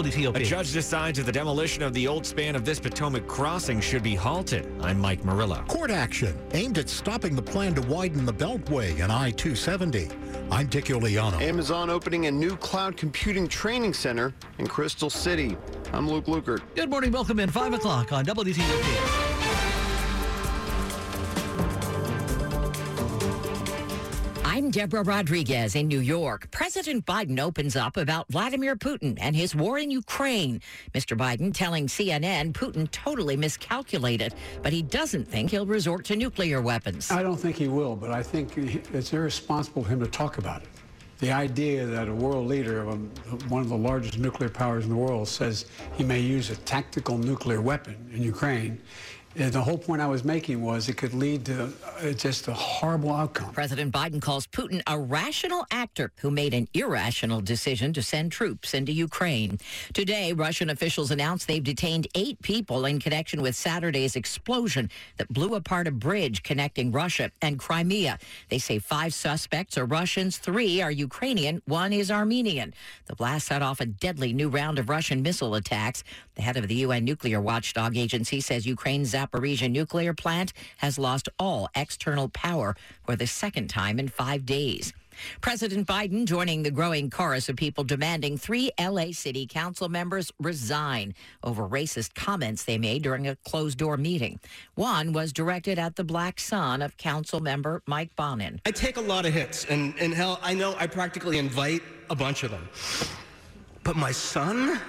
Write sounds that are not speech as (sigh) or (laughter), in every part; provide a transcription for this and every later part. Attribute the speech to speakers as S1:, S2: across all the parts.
S1: A judge decides that the demolition of the old span of this Potomac crossing should be halted. I'm Mike Murillo.
S2: Court action aimed at stopping the plan to widen the Beltway and I 270. I'm Dick Uliano.
S3: Amazon opening a new cloud computing training center in Crystal City. I'm Luke Lukert.
S4: Good morning. Welcome in 5 o'clock on WTOP.
S5: I'm Deborah Rodriguez in New York. President Biden opens up about Vladimir Putin and his war in Ukraine. Mr. Biden telling CNN Putin totally miscalculated, but he doesn't think he'll resort to nuclear weapons.
S6: I don't think he will, but I think it's irresponsible for him to talk about it. The idea that a world leader of one of the largest nuclear powers in the world says he may use a tactical nuclear weapon in Ukraine the whole point I was making was it could lead to uh, just a horrible outcome.
S5: President Biden calls Putin a rational actor who made an irrational decision to send troops into Ukraine. Today, Russian officials announced they've detained eight people in connection with Saturday's explosion that blew apart a bridge connecting Russia and Crimea. They say five suspects are Russians, three are Ukrainian, one is Armenian. The blast set off a deadly new round of Russian missile attacks. The head of the UN nuclear watchdog agency says Ukraine's Zaporizhia nuclear plant has lost all external power for the second time in five days. President Biden joining the growing chorus of people demanding three LA City Council members resign over racist comments they made during a closed door meeting. One was directed at the black son of Council member Mike Bonin.
S7: I take a lot of hits, and, and hell, I know I practically invite a bunch of them. But my son?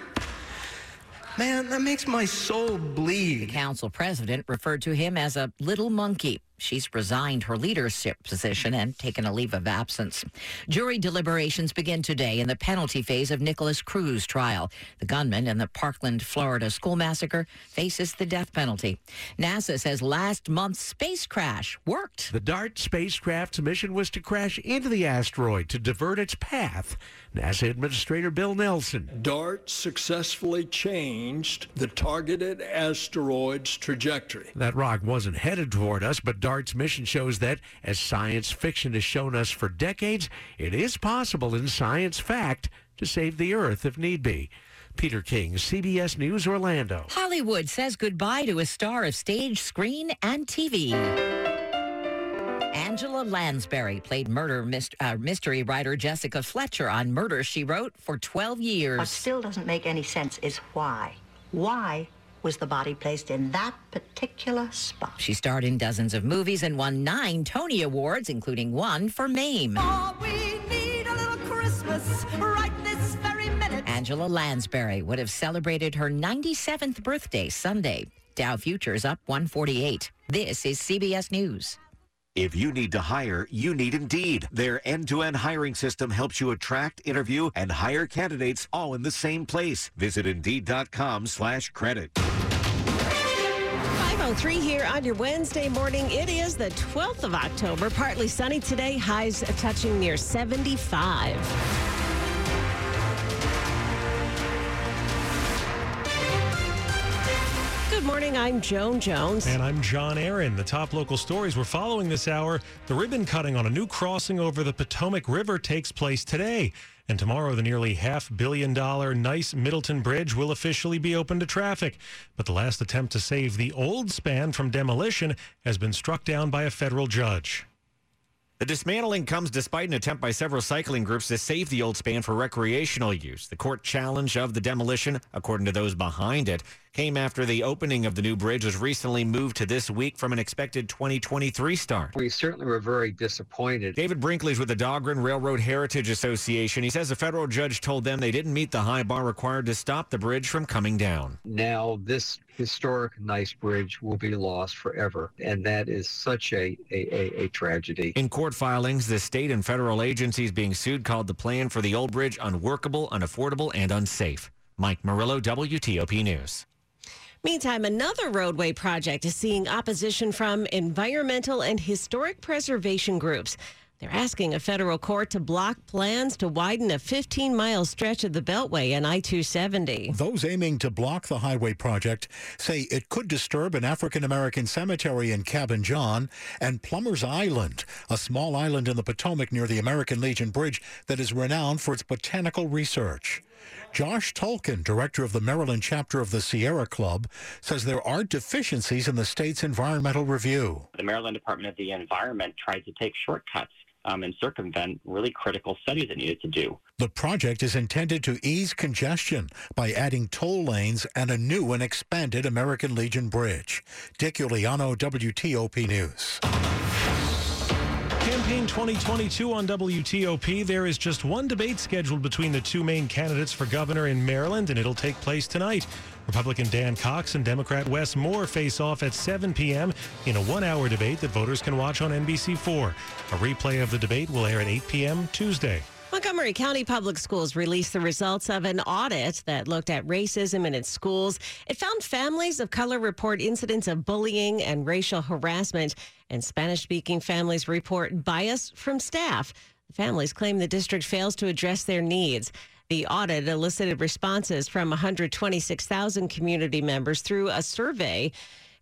S7: Man, that makes my soul bleed.
S5: The council president referred to him as a little monkey. She's resigned her leadership position and taken a leave of absence. Jury deliberations begin today in the penalty phase of Nikolas Cruz trial. The gunman in the Parkland, Florida school massacre faces the death penalty. NASA says last month's space crash worked.
S8: The DART spacecraft's mission was to crash into the asteroid to divert its path. NASA Administrator Bill Nelson.
S9: DART successfully changed the targeted asteroid's trajectory.
S8: That rock wasn't headed toward us, but DART's mission shows that, as science fiction has shown us for decades, it is possible in science fact to save the Earth if need be. Peter King, CBS News, Orlando.
S5: Hollywood says goodbye to a star of stage, screen, and TV. Angela Lansbury played murder myst- uh, mystery writer Jessica Fletcher on Murder, She Wrote for 12 years.
S10: What still doesn't make any sense is why. Why was the body placed in that particular spot?
S5: She starred in dozens of movies and won nine Tony Awards, including one for MAME. Angela Lansbury would have celebrated her 97th birthday Sunday. Dow Futures up 148. This is CBS News.
S11: If you need to hire, you need Indeed. Their end-to-end hiring system helps you attract, interview, and hire candidates all in the same place. Visit Indeed.com slash credit.
S12: 503 here on your Wednesday morning. It is the 12th of October. Partly sunny today. Highs touching near 75. Good morning. I'm Joan Jones.
S13: And I'm John Aaron. The top local stories we're following this hour. The ribbon cutting on a new crossing over the Potomac River takes place today. And tomorrow, the nearly half billion dollar Nice Middleton Bridge will officially be open to traffic. But the last attempt to save the old span from demolition has been struck down by a federal judge.
S1: The dismantling comes despite an attempt by several cycling groups to save the old span for recreational use. The court challenge of the demolition, according to those behind it, came after the opening of the new bridge was recently moved to this week from an expected 2023 start.
S14: We certainly were very disappointed.
S1: David Brinkley's with the Dahlgren Railroad Heritage Association. He says a federal judge told them they didn't meet the high bar required to stop the bridge from coming down.
S14: Now, this historic nice bridge will be lost forever, and that is such a, a, a, a tragedy.
S1: In court filings, the state and federal agencies being sued called the plan for the old bridge unworkable, unaffordable, and unsafe. Mike Murillo, WTOP News.
S12: Meantime, another roadway project is seeing opposition from environmental and historic preservation groups. They're asking a federal court to block plans to widen a 15 mile stretch of the Beltway and I 270.
S2: Those aiming to block the highway project say it could disturb an African American cemetery in Cabin John and Plummers Island, a small island in the Potomac near the American Legion Bridge that is renowned for its botanical research. Josh Tulkin, director of the Maryland chapter of the Sierra Club, says there are deficiencies in the state's environmental review.
S15: The Maryland Department of the Environment tried to take shortcuts um, and circumvent really critical studies it needed to do.
S2: The project is intended to ease congestion by adding toll lanes and a new and expanded American Legion Bridge. Dick Uliano, WTOP News.
S13: Campaign 2022 on WTOP. There is just one debate scheduled between the two main candidates for governor in Maryland, and it'll take place tonight. Republican Dan Cox and Democrat Wes Moore face off at 7 p.m. in a one hour debate that voters can watch on NBC4. A replay of the debate will air at 8 p.m. Tuesday.
S12: Montgomery County Public Schools released the results of an audit that looked at racism in its schools. It found families of color report incidents of bullying and racial harassment, and Spanish speaking families report bias from staff. Families claim the district fails to address their needs. The audit elicited responses from 126,000 community members through a survey.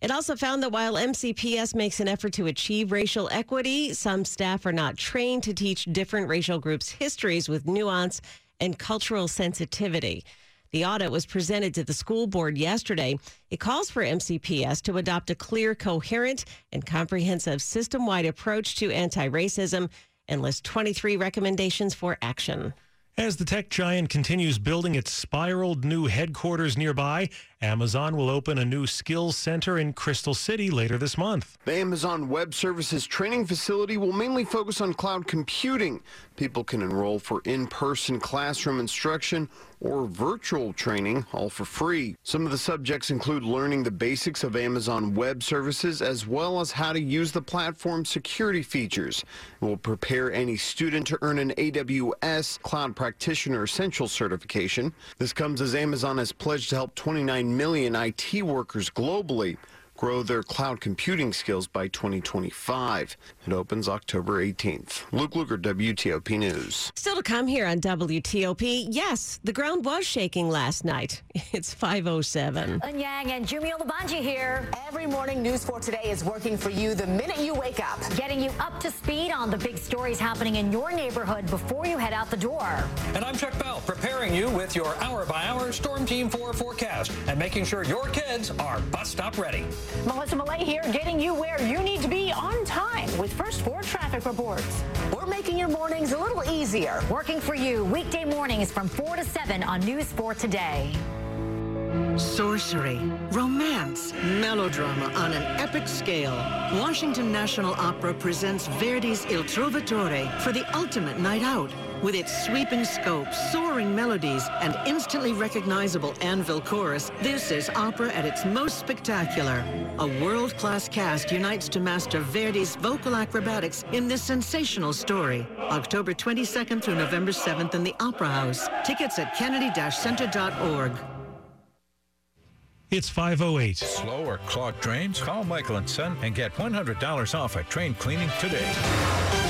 S12: It also found that while MCPS makes an effort to achieve racial equity, some staff are not trained to teach different racial groups' histories with nuance and cultural sensitivity. The audit was presented to the school board yesterday. It calls for MCPS to adopt a clear, coherent, and comprehensive system wide approach to anti racism and lists 23 recommendations for action.
S13: As the tech giant continues building its spiraled new headquarters nearby, Amazon will open a new skills center in Crystal City later this month.
S3: The Amazon Web Services training facility will mainly focus on cloud computing. People can enroll for in person classroom instruction or virtual training, all for free. Some of the subjects include learning the basics of Amazon Web Services as well as how to use the platform's security features. It will prepare any student to earn an AWS Cloud Practitioner Essential certification. This comes as Amazon has pledged to help 29 million IT workers globally grow their cloud computing skills by 2025. It opens October 18th. Luke Lukert, WTOP News.
S12: Still to come here on WTOP. Yes, the ground was shaking last night. (laughs) It's 507.
S16: Yang and Jumio Labanji here. Every morning, News 4 Today is working for you the minute you wake up.
S17: Getting you up to speed on the big stories happening in your neighborhood before you head out the door.
S18: And I'm Chuck Bell, preparing you with your hour by hour Storm Team 4 forecast and making sure your kids are bus stop ready.
S16: Melissa Mollet here, getting you where you need to be on time with First 4 traffic reports. We're making your mornings a little easier.
S17: Working for you weekday mornings from 4 to 7 on News 4 Today.
S19: Sorcery, romance, melodrama on an epic scale. Washington National Opera presents Verdi's Il Trovatore for the ultimate night out. With its sweeping scope, soaring melodies, and instantly recognizable anvil chorus, this is opera at its most spectacular. A world-class cast unites to master Verdi's vocal acrobatics in this sensational story. October 22nd through November 7th in the Opera House. Tickets at kennedy-center.org.
S13: It's 508.
S20: Slow or clogged drains? Call Michael and Son and get $100 off at train cleaning today.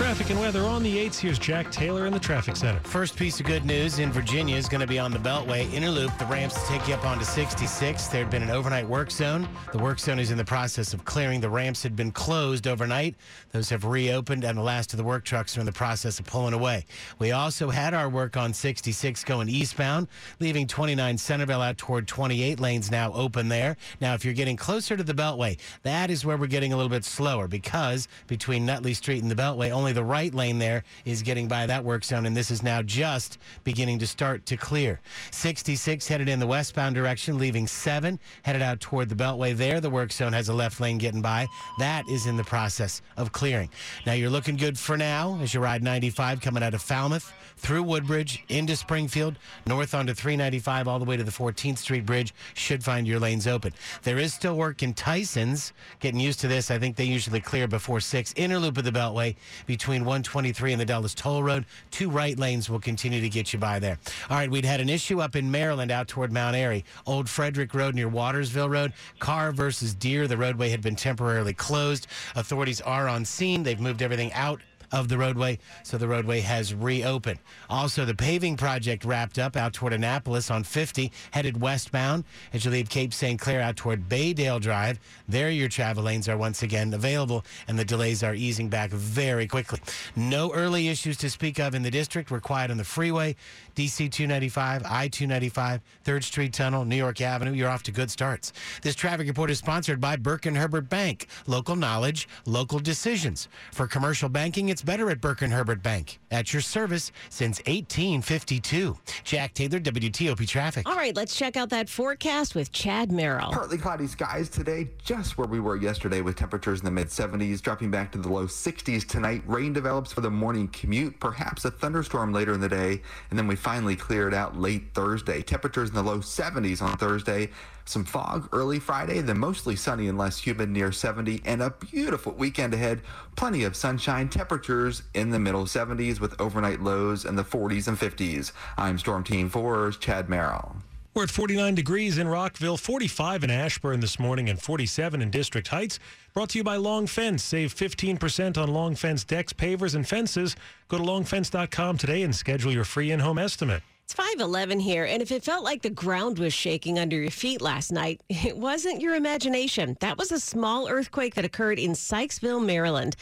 S13: Traffic and weather on the 8s. Here's Jack Taylor in the traffic center.
S21: First piece of good news in Virginia is going to be on the Beltway inner loop, the ramps to take you up onto 66. There had been an overnight work zone. The work zone is in the process of clearing. The ramps had been closed overnight. Those have reopened, and the last of the work trucks are in the process of pulling away. We also had our work on 66 going eastbound, leaving 29 Centreville out toward 28 lanes now open there. Now, if you're getting closer to the Beltway, that is where we're getting a little bit slower because between Nutley Street and the Beltway, only the right lane there is getting by that work zone, and this is now just beginning to start to clear. 66 headed in the westbound direction, leaving 7 headed out toward the Beltway there. The work zone has a left lane getting by. That is in the process of clearing. Now you're looking good for now as you ride 95 coming out of Falmouth through Woodbridge into Springfield, north onto 395 all the way to the 14th Street Bridge. Should find your lanes open. There is still work in Tyson's. Getting used to this. I think they usually clear before 6. Inner loop of the Beltway between 123 and the Dulles Toll Road. Two right lanes will continue to get you by there. All right, we'd had an issue up in Maryland out toward Mount Airy. Old Frederick Road near Watersville Road. Car versus deer. The roadway had been temporarily closed. Authorities are on scene. They've moved everything out of the roadway, so the roadway has reopened. Also, the paving project wrapped up out toward Annapolis on 50, headed westbound as you leave Cape St. Clair out toward Baydale Drive. There, your travel lanes are once again available, and the delays are easing back very quickly. No early issues to speak of in the district. We're quiet on the freeway, DC 295, I 295, 3rd Street Tunnel, New York Avenue. You're off to good starts. This traffic report is sponsored by Burke and Herbert Bank. Local knowledge, local decisions. For commercial banking, it's better at Burke and Herbert Bank. At your service since 1852. Jack Taylor, WTOP Traffic.
S12: All right, let's check out that forecast with Chad Merrill.
S22: Partly cloudy skies today, just where we were yesterday with temperatures in the mid 70s, dropping back to the low 60s tonight. Rain develops for the morning commute, perhaps a thunderstorm later in the day, and then we finally clear it out late Thursday. Temperatures in the low 70s on Thursday. Some fog early Friday, then mostly sunny and less humid near 70, and a beautiful weekend ahead. Plenty of sunshine, temperatures in the middle 70s with overnight lows in the 40s and 50s. I'm Storm Team 4's Chad Merrill.
S13: We're at 49 degrees in Rockville, 45 in Ashburn this morning, and 47 in District Heights. Brought to you by Long Fence. Save 15% on Long Fence decks, pavers, and fences. Go to longfence.com today and schedule your free in-home estimate.
S12: It's 511 here, and if it felt like the ground was shaking under your feet last night, (laughs) it wasn't your imagination. That was a small earthquake that occurred in Sykesville, Maryland.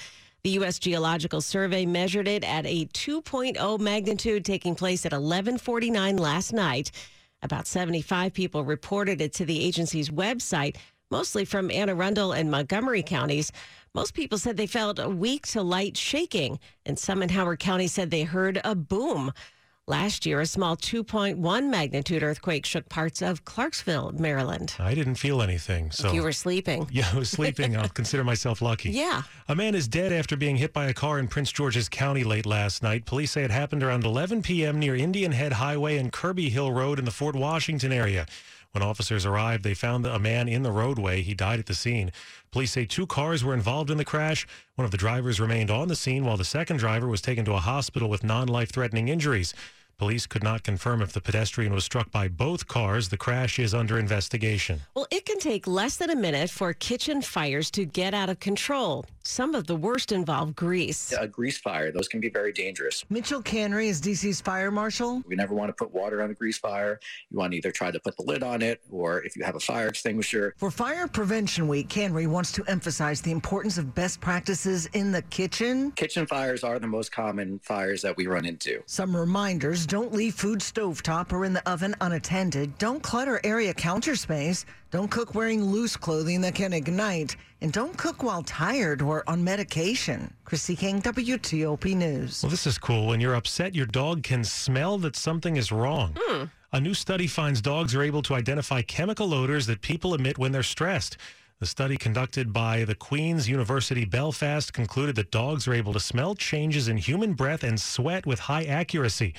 S12: The U.S. Geological Survey measured it at a 2.0 magnitude, taking place at 1149 last night. About 75 people reported it to the agency's website, mostly from Anne Arundel and Montgomery counties. Most people said they felt a weak to light shaking, and some in Howard County said they heard a boom. Last year, a small 2.1 magnitude earthquake shook parts of Clarksville, Maryland.
S13: I didn't feel anything. So
S12: you were sleeping. (laughs)
S13: Yeah, I was sleeping. I'll consider myself lucky. (laughs)
S12: Yeah.
S13: A man is dead after being hit by a car in Prince George's County late last night. Police say it happened around 11 p.m. near Indian Head Highway and Kirby Hill Road in the Fort Washington area. When officers arrived, they found a man in the roadway. He died at the scene. Police say two cars were involved in the crash. One of the drivers remained on the scene while the second driver was taken to a hospital with non life threatening injuries. Police could not confirm if the pedestrian was struck by both cars. The crash is under investigation.
S12: Well, it can take less than a minute for kitchen fires to get out of control. Some of the worst involve grease.
S23: A grease fire, those can be very dangerous.
S24: Mitchell Canry is DC's fire marshal.
S23: We never want to put water on a grease fire. You want to either try to put the lid on it or if you have a fire extinguisher.
S24: For Fire Prevention Week, Canry wants to emphasize the importance of best practices in the kitchen.
S23: Kitchen fires are the most common fires that we run into.
S24: Some reminders don't leave food stovetop or in the oven unattended. Don't clutter area counter space. Don't cook wearing loose clothing that can ignite. And don't cook while tired or on medication. Chrissy King, WTOP News.
S13: Well, this is cool. When you're upset, your dog can smell that something is wrong.
S12: Hmm.
S13: A new study finds dogs are able to identify chemical odors that people emit when they're stressed. The study conducted by the Queen's University Belfast concluded that dogs are able to smell changes in human breath and sweat with high accuracy.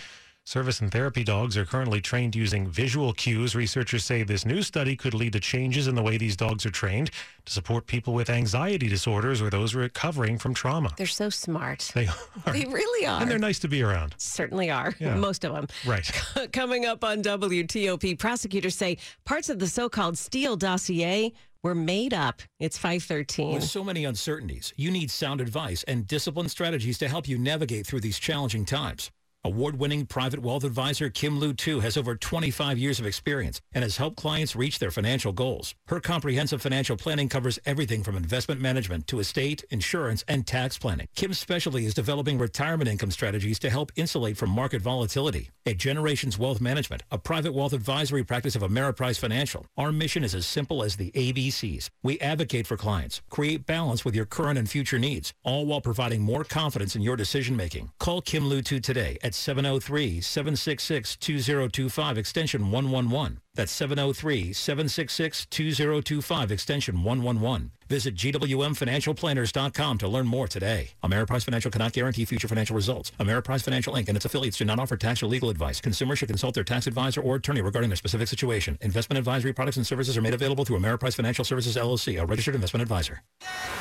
S13: Service and therapy dogs are currently trained using visual cues. Researchers say this new study could lead to changes in the way these dogs are trained to support people with anxiety disorders or those recovering from trauma.
S12: They're so smart.
S13: They are. (laughs)
S12: They really are.
S13: And they're nice to be around.
S12: Certainly are.
S13: Yeah. (laughs)
S12: Most of them.
S13: Right. (laughs)
S12: Coming up on WTOP, prosecutors say parts of the so called Steele dossier were made up. It's 513.
S25: With so many uncertainties, you need sound advice and disciplined strategies to help you navigate through these challenging times. Award-winning private wealth advisor Kim Lu Tu has over 25 years of experience and has helped clients reach their financial goals. Her comprehensive financial planning covers everything from investment management to estate, insurance, and tax planning. Kim's specialty is developing retirement income strategies to help insulate from market volatility. At Generations Wealth Management, a private wealth advisory practice of Ameriprise Financial, our mission is as simple as the ABCs. We advocate for clients, create balance with your current and future needs, all while providing more confidence in your decision making. Call Kim Lu Tu today at 703-766-2025 extension 111 That's 703 766 2025, extension 111. Visit GWMFinancialPlanners.com to learn more today. Ameriprise Financial cannot guarantee future financial results. Ameriprise Financial Inc. and its affiliates do not offer tax or legal advice. Consumers should consult their tax advisor or attorney regarding their specific situation. Investment advisory products and services are made available through Ameriprise Financial Services LLC, a registered investment advisor.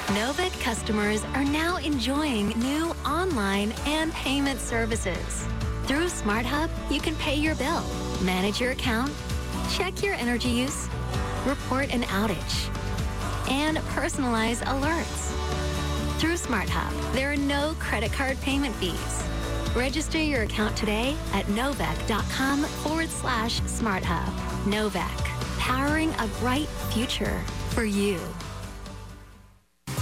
S26: NOVEC customers are now enjoying new online and payment services. Through SmartHub, you can pay your bill, manage your account, check your energy use, report an outage, and personalize alerts. Through SmartHub, there are no credit card payment fees. Register your account today at novec.com forward slash smarthub. NOVEC, powering a bright future for you.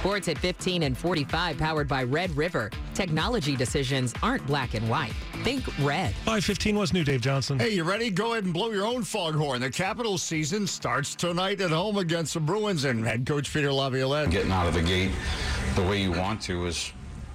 S27: Sports at 15 and 45 powered by Red River. Technology decisions aren't black and white. Think red.
S13: 515 was new, Dave Johnson.
S28: Hey, you ready? Go ahead and blow your own foghorn. The Capitals season starts tonight at home against the Bruins and head coach Peter Laviolette.
S29: Getting out of the gate the way you want to is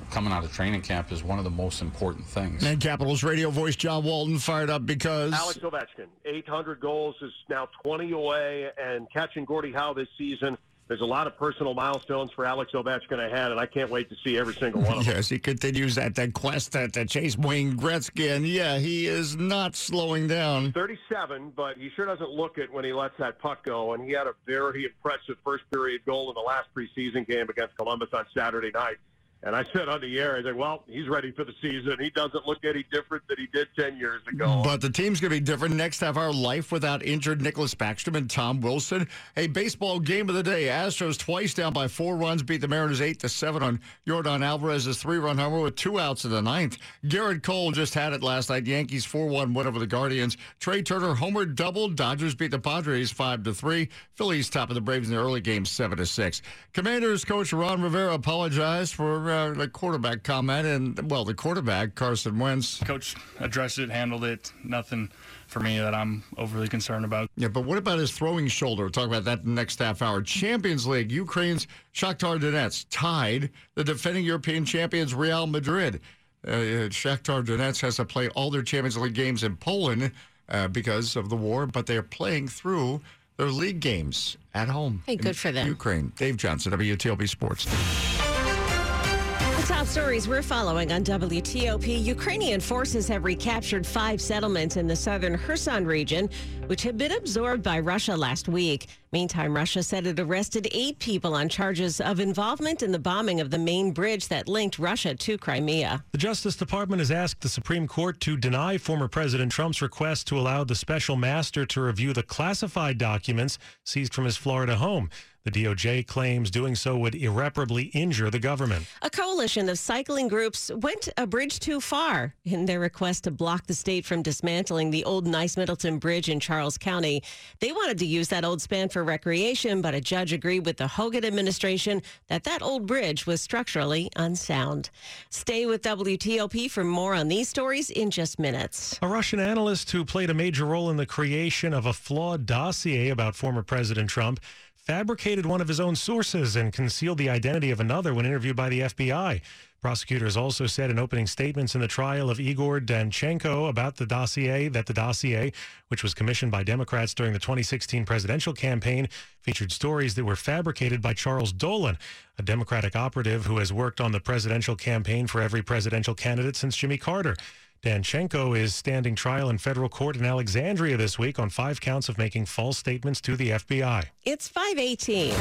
S29: coming out of training camp is one of the most important things.
S28: And Capitals radio voice John Walton fired up because
S30: Alex Ovechkin, 800 goals, is now 20 away, and catching Gordie Howe this season there's a lot of personal milestones for Alex Ovechkin ahead, and I can't wait to see every single one of them. (laughs)
S28: yes, he continues that, that quest to, to chase Wayne Gretzky, and yeah, he is not slowing down.
S30: 37, but he sure doesn't look it when he lets that puck go, and he had a very impressive first period goal in the last preseason game against Columbus on Saturday night. And I said on the air, I said, well, he's ready for the season. He doesn't look any different than he did 10 years ago.
S28: But the team's going to be different. Next half our life without injured Nicklas Backstrom and Tom Wilson. A baseball game of the day. Astros twice down by four runs, beat the Mariners 8 to 7 on Yordan Alvarez's three run homer with two outs in the ninth. Gerrit Cole just had it last night. Yankees 4 1 win over the Guardians. Trea Turner homer double. Dodgers beat the Padres 5 to 3. Phillies top of the Braves in the early game 7 to 6. Commanders coach Ron Rivera apologized for uh, the quarterback comment, and well, the quarterback Carson Wentz.
S31: Coach addressed it, handled it. Nothing for me that I'm overly concerned about.
S28: Yeah, but what about his throwing shoulder? We'll talk about that in the next half hour. Champions League, Ukraine's Shakhtar Donetsk tied the defending European champions Real Madrid. Uh, Shakhtar Donetsk has to play all their Champions League games in Poland uh, because of the war, but they're playing through their league games at home.
S12: Hey, good for them.
S28: Ukraine. Dave Johnson, WTOP Sports.
S12: Top stories we're following on WTOP Ukrainian forces have recaptured five settlements in the southern Kherson region, which had been absorbed by Russia last week. Meantime, Russia said it arrested eight people on charges of involvement in the bombing of the main bridge that linked Russia to Crimea.
S13: The Justice Department has asked the Supreme Court to deny former President Trump's request to allow the special master to review the classified documents seized from his Florida home. The DOJ claims doing so would irreparably injure the government.
S12: A coalition of cycling groups went a bridge too far in their request to block the state from dismantling the old Nice Middleton Bridge in Charles County. They wanted to use that old span for recreation, but a judge agreed with the Hogan administration that that old bridge was structurally unsound. Stay with WTOP for more on these stories in just minutes.
S13: A Russian analyst who played a major role in the creation of a flawed dossier about former President Trump fabricated one of his own sources and concealed the identity of another when interviewed by the FBI. Prosecutors also said in opening statements in the trial of Igor Danchenko about the dossier that the dossier, which was commissioned by Democrats during the 2016 presidential campaign, featured stories that were fabricated by Charles Dolan, a Democratic operative who has worked on the presidential campaign for every presidential candidate since Jimmy Carter. Danchenko is standing trial in federal court in Alexandria this week on five counts of making false statements to the FBI.
S12: It's 518.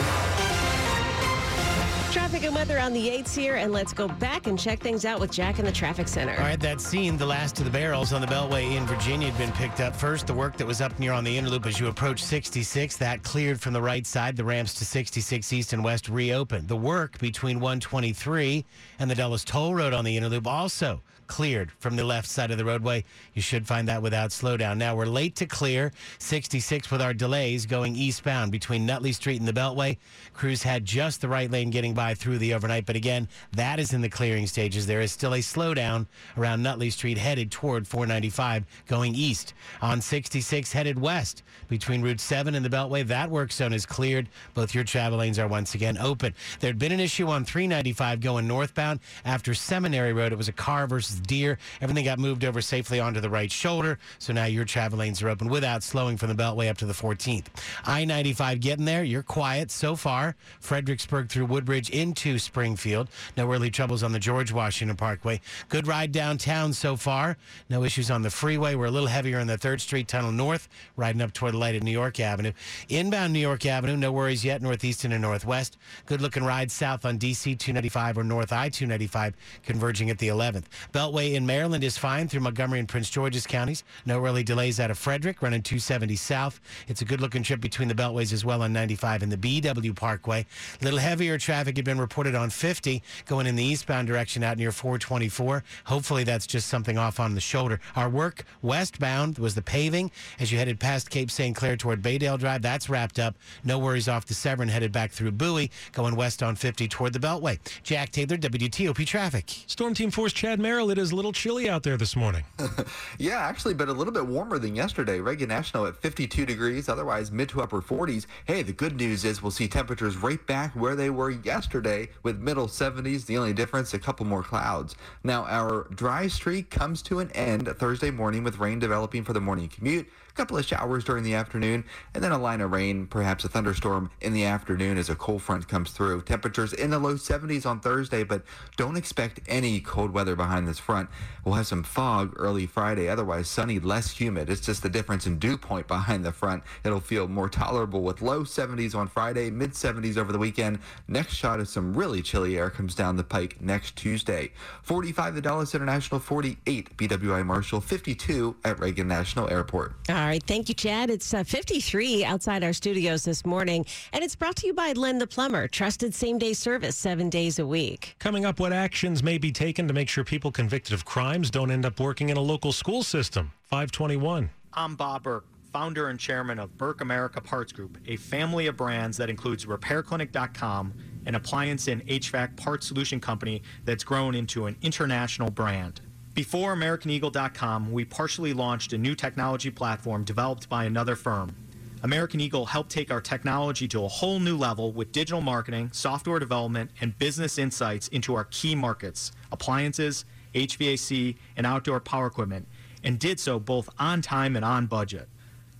S12: Traffic and weather on the 8s here, and let's go back and check things out with Jack in the traffic center.
S21: All right, that scene, the last of the barrels on the Beltway in Virginia had been picked up first. The work that was up near on the interloop as you approach 66, that cleared from the right side. The ramps to 66 east and west reopened. The work between 123 and the Dulles Toll Road on the interloop also cleared from the left side of the roadway. You should find that without slowdown. Now we're late to clear 66 with our delays going eastbound between Nutley Street and the Beltway. Crews had just the right lane getting by through the overnight, but again, that is in the clearing stages. There is still a slowdown around Nutley Street headed toward 495 going east. On 66 headed west between Route 7 and the Beltway, that work zone is cleared. Both your travel lanes are once again open. There'd been an issue on 395 going northbound after Seminary Road. It was a car versus deer. Everything got moved over safely onto the right shoulder. So now your travel lanes are open without slowing from the Beltway up to the 14th. I 95 getting there. You're quiet so far. Fredericksburg through Woodbridge into Springfield. No early troubles on the George Washington Parkway. Good ride downtown so far. No issues on the freeway. We're a little heavier in the 3rd Street Tunnel North, riding up toward the light at New York Avenue. Inbound New York Avenue, no worries yet, northeastern and northwest. Good looking ride south on DC 295 or North I 295, converging at the 11th. Beltway in Maryland is fine through Montgomery and Prince George's counties. No early delays out of Frederick, running 270 south. It's a good looking trip between the Beltways as well on 95 and the BW Parkway. A Little heavier traffic had been reported on 50 going in the eastbound direction out near 424. Hopefully that's just something off on the shoulder. Our work westbound was the paving as you headed past Cape St. Clair toward Baydale Drive. That's wrapped up. No worries off the Severn headed back through Bowie going west on 50 toward the Beltway. Jack Taylor, WTOP Traffic.
S13: Storm Team Force Chad Merrill, it is a little chilly out there this morning. (laughs)
S22: yeah, actually, but a little bit warmer than yesterday. Reagan National at 52 degrees, otherwise mid to upper 40s. Hey, the good news is we'll see temperatures right back where they were yesterday with middle 70s. The only difference, a couple more clouds. Now, our dry streak comes to an end Thursday morning with rain developing for the morning commute couple of showers during the afternoon, and then a line of rain, perhaps a thunderstorm in the afternoon as a cold front comes through. Temperatures in the low 70s on Thursday, but don't expect any cold weather behind this front. We'll have some fog early Friday, otherwise sunny, less humid. It's just the difference in dew point behind the front. It'll feel more tolerable with low 70s on Friday, mid 70s over the weekend. Next shot of some really chilly air comes down the pike next Tuesday. 45 the Dulles International, 48 BWI Marshall, 52 at Reagan National Airport.
S12: All right. Thank you, Chad. It's uh, 53 outside our studios this morning, and it's brought to you by Len the Plumber, trusted same day service seven days a week.
S13: Coming up, what actions may be taken to make sure people convicted of crimes don't end up working in a local school system? 521.
S32: I'm Bob Burke, founder and chairman of Burke America Parts Group, a family of brands that includes RepairClinic.com, an appliance and HVAC parts solution company that's grown into an international brand. Before AmericanEagle.com, we partially launched a new technology platform developed by another firm. American Eagle helped take our technology to a whole new level with digital marketing, software development, and business insights into our key markets appliances, HVAC, and outdoor power equipment, and did so both on time and on budget.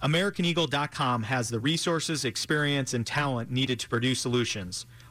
S32: AmericanEagle.com has the resources, experience, and talent needed to produce solutions.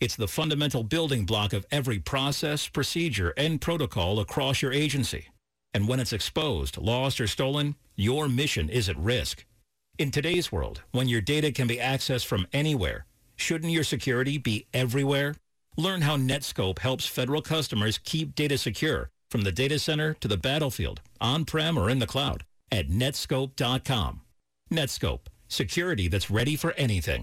S25: It's the fundamental building block of every process, procedure, and protocol across your agency. And when it's exposed, lost, or stolen, your mission is at risk. In today's world, when your data can be accessed from anywhere, shouldn't your security be everywhere? Learn how Netskope helps federal customers keep data secure from the data center to the battlefield, on-prem or in the cloud, at netskope.com. Netskope, security that's ready for anything.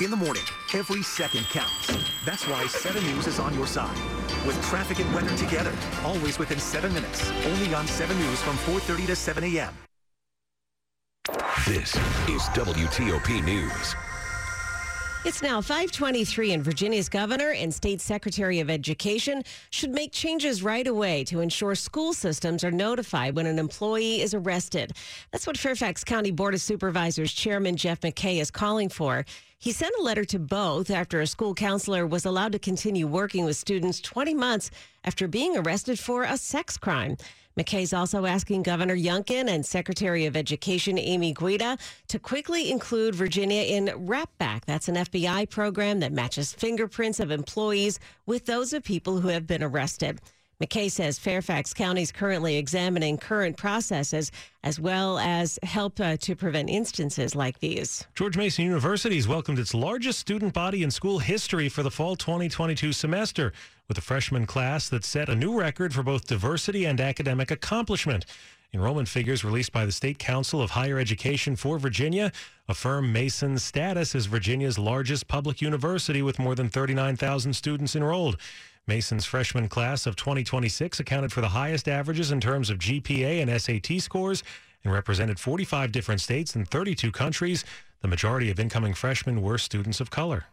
S33: In the morning, every second counts. That's why 7 News is on your side. With traffic and weather together, always within 7 minutes. Only on 7 News from 4.30 to 7 a.m.
S34: This is WTOP News.
S12: It's now 523 and Virginia's governor and state secretary of education should make changes right away to ensure school systems are notified when an employee is arrested. That's what Fairfax County Board of Supervisors Chairman Jeff McKay is calling for. He sent a letter to both after a school counselor was allowed to continue working with students 20 months after being arrested for a sex crime. McKay's also asking Governor Youngkin and Secretary of Education Aimee Guidera to quickly include Virginia in RAP Back. That's an FBI program that matches fingerprints of employees with those of people who have been arrested. McKay says Fairfax County is currently examining current processes as well as help uh, to prevent instances like these.
S13: George Mason University has welcomed its largest student body in school history for the fall 2022 semester with a freshman class that set a new record for both diversity and academic accomplishment. Enrollment figures released by the State Council of Higher Education for Virginia affirm Mason's status as Virginia's largest public university with more than 39,000 students enrolled. Mason's freshman class of 2026 accounted for the highest averages in terms of GPA and SAT scores and represented 45 different states and 32 countries. The majority of incoming freshmen were students of color.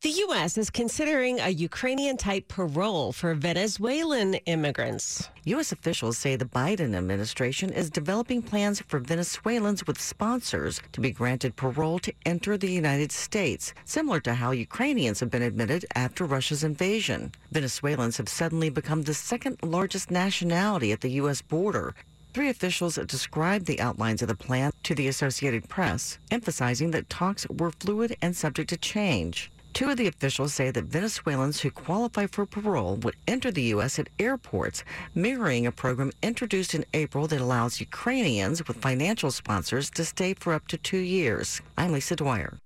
S12: The U.S. is considering a Ukrainian type parole for Venezuelan immigrants.
S35: U.S. officials say the Biden administration is developing plans for Venezuelans with sponsors to be granted parole to enter the United States, similar to how Ukrainians have been admitted after Russia's invasion. Venezuelans have suddenly become the second largest nationality at the U.S. border. Three officials described the outlines of the plan to the Associated Press, emphasizing that talks were fluid and subject to change. Two of the officials say that Venezuelans who qualify for parole would enter the U.S. at airports, mirroring a program introduced in April that allows Ukrainians with financial sponsors to stay for up to two years. I'm Lisa Dwyer.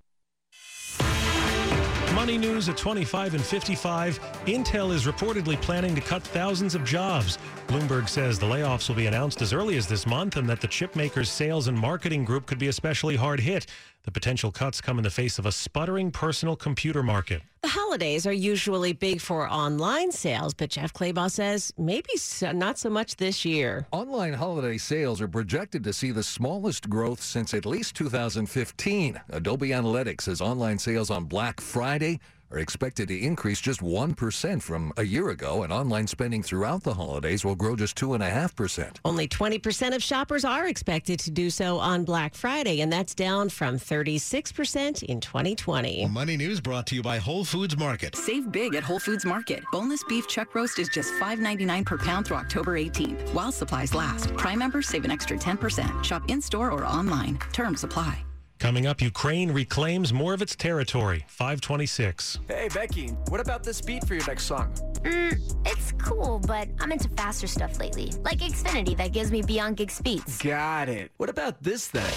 S13: Money news at 25 and 55. Intel is reportedly planning to cut thousands of jobs. Bloomberg says the layoffs will be announced as early as this month and that the chipmaker's sales and marketing group could be especially hard hit. The potential cuts come in the face of a sputtering personal computer market.
S12: The holidays are usually big for online sales, but Jeff Clabaugh says maybe so, not so much this year.
S34: Online holiday sales are projected to see the smallest growth since at least 2015. Adobe Analytics says online sales on Black Friday are expected to increase just 1% from a year ago, and online spending throughout the holidays will grow just 2.5%.
S12: Only 20% of shoppers are expected to do so on Black Friday, and that's down from 36% in 2020.
S36: Money News brought to you by Whole Foods Market.
S37: Save big at Whole Foods Market. Boneless beef chuck roast is just $5.99 per pound through October 18th, while supplies last. Prime members save an extra 10%. Shop in store or online. Terms apply.
S13: Coming up, Ukraine reclaims more of its territory. 526.
S38: Hey, Becky, what about this beat for your next song?
S39: Mm, it's cool, but I'm into faster stuff lately. Like Xfinity that gives me beyond gig speeds.
S38: Got it. What about this then?